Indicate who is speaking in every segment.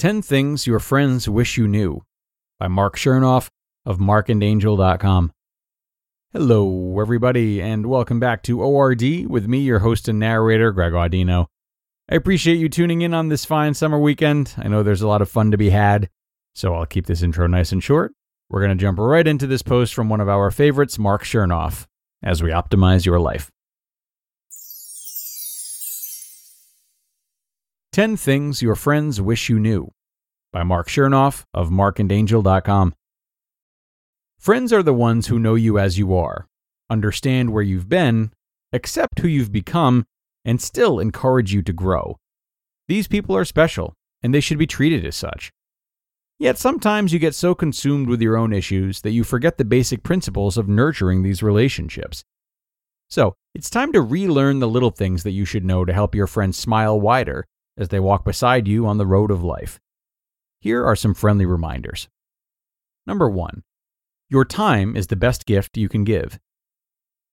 Speaker 1: 10 Things Your Friends Wish You Knew by Marc Chernoff of markandangel.com. Hello, everybody, and welcome back to ORD with me, your host and narrator, Greg Audino. I appreciate you tuning in on this fine summer weekend. I know there's a lot of fun to be had, so I'll keep this intro nice and short. We're going to jump right into this post from one of our favorites, Marc Chernoff, as we optimize your life. 10 Things Your Friends Wish You Knew by Marc Chernoff of markandangel.com. Friends are the ones who know you as you are, understand where you've been, accept who you've become, and still encourage you to grow. These people are special, and they should be treated as such. Yet sometimes you get so consumed with your own issues that you forget the basic principles of nurturing these relationships. So, it's time to relearn the little things that you should know to help your friends smile wider as they walk beside you on the road of life. Here are some friendly reminders. Number one, your time is the best gift you can give.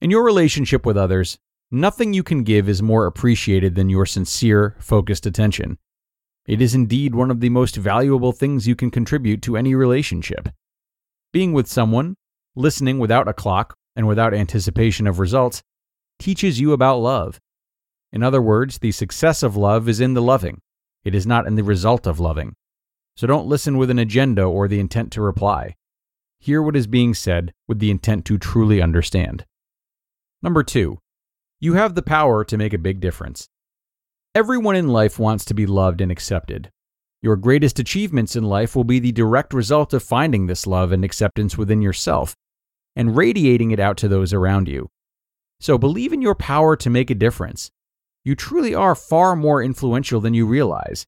Speaker 1: In your relationship with others, nothing you can give is more appreciated than your sincere, focused attention. It is indeed one of the most valuable things you can contribute to any relationship. Being with someone, listening without a clock and without anticipation of results, teaches you about love. In other words, the success of love is in the loving, it is not in the result of loving. So don't listen with an agenda or the intent to reply. Hear what is being said with the intent to truly understand. Number two, you have the power to make a big difference. Everyone in life wants to be loved and accepted. Your greatest achievements in life will be the direct result of finding this love and acceptance within yourself and radiating it out to those around you. So believe in your power to make a difference. You truly are far more influential than you realize,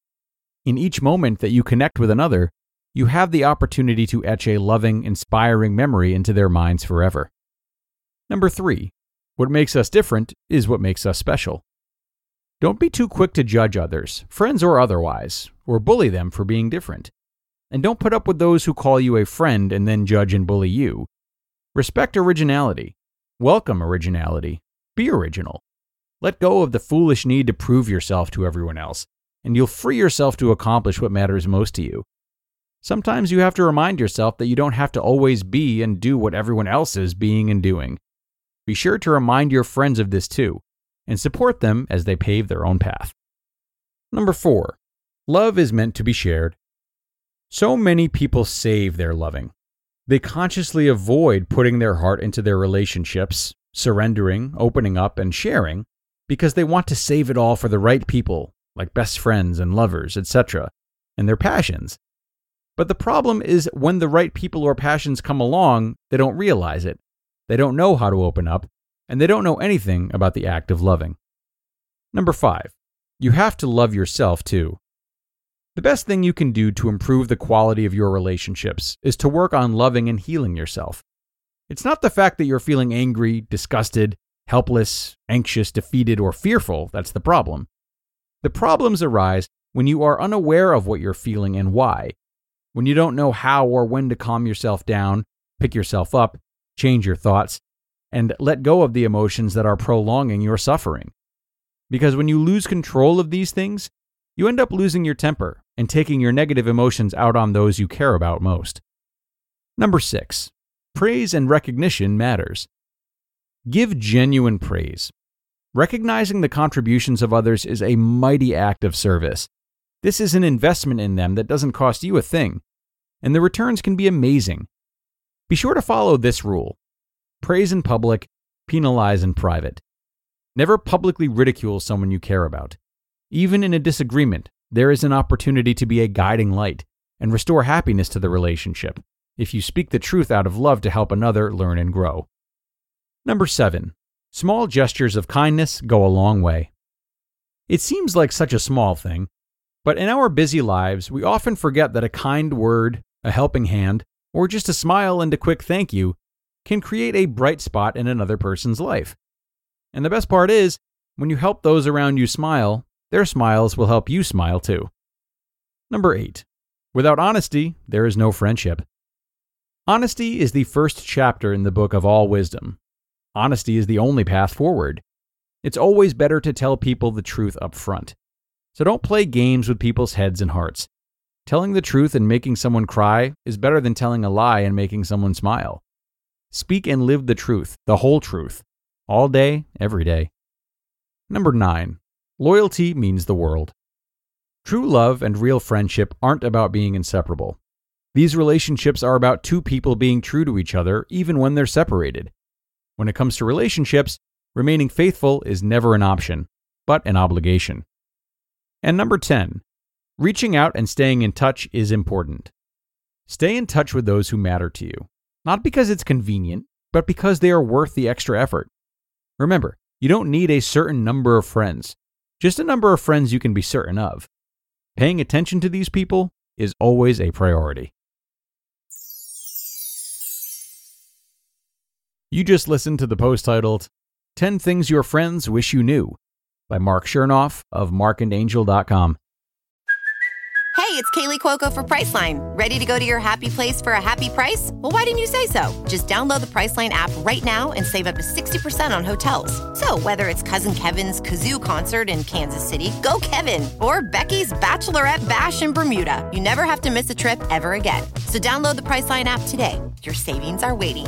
Speaker 1: in each moment that you connect with another, you have the opportunity to etch a loving, inspiring memory into their minds forever. Number three, what makes us different is what makes us special. Don't be too quick to judge others, friends or otherwise, or bully them for being different. And don't put up with those who call you a friend and then judge and bully you. Respect originality. Welcome originality. Be original. Let go of the foolish need to prove yourself to everyone else and you'll free yourself to accomplish what matters most to you. Sometimes you have to remind yourself that you don't have to always be and do what everyone else is being and doing. Be sure to remind your friends of this too, and support them as they pave their own path. Number four, love is meant to be shared. So many people save their loving. They consciously avoid putting their heart into their relationships, surrendering, opening up, and sharing because they want to save it all for the right people like best friends and lovers, etc., and their passions. But the problem is when the right people or passions come along, they don't realize it. They don't know how to open up, and they don't know anything about the act of loving. Number five, you have to love yourself too. The best thing you can do to improve the quality of your relationships is to work on loving and healing yourself. It's not the fact that you're feeling angry, disgusted, helpless, anxious, defeated, or fearful that's the problem. The problems arise when you are unaware of what you're feeling and why, when you don't know how or when to calm yourself down, pick yourself up, change your thoughts, and let go of the emotions that are prolonging your suffering. Because when you lose control of these things, you end up losing your temper and taking your negative emotions out on those you care about most. Number six, praise and recognition matters. Give genuine praise. Recognizing the contributions of others is a mighty act of service. This is an investment in them that doesn't cost you a thing. and the returns can be amazing. Be sure to follow this rule praise in public, penalize in private. Never publicly ridicule someone you care about. Even in a disagreement, there is an opportunity to be a guiding light and restore happiness to the relationship if you speak the truth out of love to help another learn and grow. Number seven, small gestures of kindness go a long way. It seems like such a small thing, but in our busy lives, we often forget that a kind word, a helping hand, or just a smile and a quick thank you can create a bright spot in another person's life. And the best part is, when you help those around you smile, their smiles will help you smile too. Number eight, without honesty, there is no friendship. Honesty is the first chapter in the book of all wisdom. Honesty is the only path forward. It's always better to tell people the truth up front. So don't play games with people's heads and hearts. Telling the truth and making someone cry is better than telling a lie and making someone smile. Speak and live the truth, the whole truth, all day, every day. Number 9. Loyalty means the world. True love and real friendship aren't about being inseparable. These relationships are about two people being true to each other even when they're separated. When it comes to relationships, remaining faithful is never an option, but an obligation. And number 10, reaching out and staying in touch is important. Stay in touch with those who matter to you, not because it's convenient, but because they are worth the extra effort. Remember, you don't need a certain number of friends, just a number of friends you can be certain of. Paying attention to these people is always a priority. You just listened to the post titled 10 Things Your Friends Wish You Knew by Marc Chernoff of markandangel.com.
Speaker 2: Hey, it's Kaley Cuoco for Priceline. Ready to go to your happy place for a happy price? Well, why didn't you say so? Just download the Priceline app right now and save up to 60% on hotels. So, whether it's Cousin Kevin's Kazoo concert in Kansas City, go Kevin, or Becky's Bachelorette Bash in Bermuda, you never have to miss a trip ever again. So, download the Priceline app today. Your savings are waiting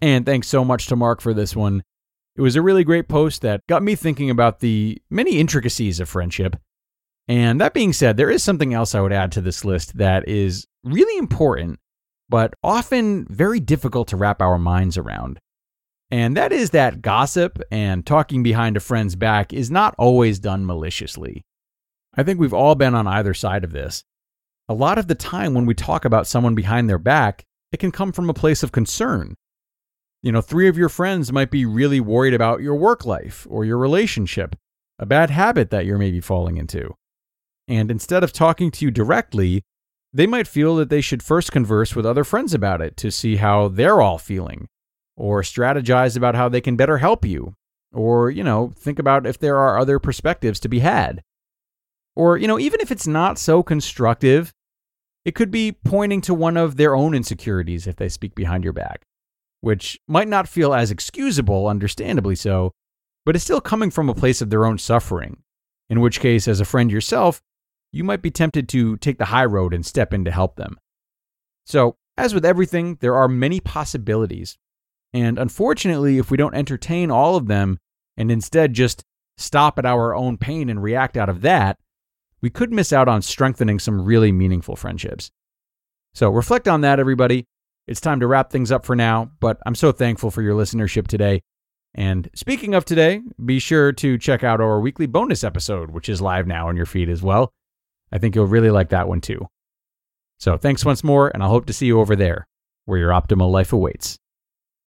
Speaker 1: And thanks so much to Marc for this one. It was a really great post that got me thinking about the many intricacies of friendship. And that being said, there is something else I would add to this list that is really important, but often very difficult to wrap our minds around. And that is that gossip and talking behind a friend's back is not always done maliciously. I think we've all been on either side of this. A lot of the time when we talk about someone behind their back, it can come from a place of concern you know, three of your friends might be really worried about your work life or your relationship, a bad habit that you're maybe falling into. And instead of talking to you directly, they might feel that they should first converse with other friends about it to see how they're all feeling, or strategize about how they can better help you, or, you know, think about if there are other perspectives to be had. Or, you know, even if it's not so constructive, it could be pointing to one of their own insecurities if they speak behind your back which might not feel as excusable, understandably so, but is still coming from a place of their own suffering. In which case, as a friend yourself, you might be tempted to take the high road and step in to help them. So, as with everything, there are many possibilities. And unfortunately, if we don't entertain all of them and instead just stop at our own pain and react out of that, we could miss out on strengthening some really meaningful friendships. So reflect on that, everybody. It's time to wrap things up for now, but I'm so thankful for your listenership today. And speaking of today, be sure to check out our weekly bonus episode, which is live now on your feed as well. I think you'll really like that one too. So thanks once more, and I'll hope to see you over there, where your optimal life awaits.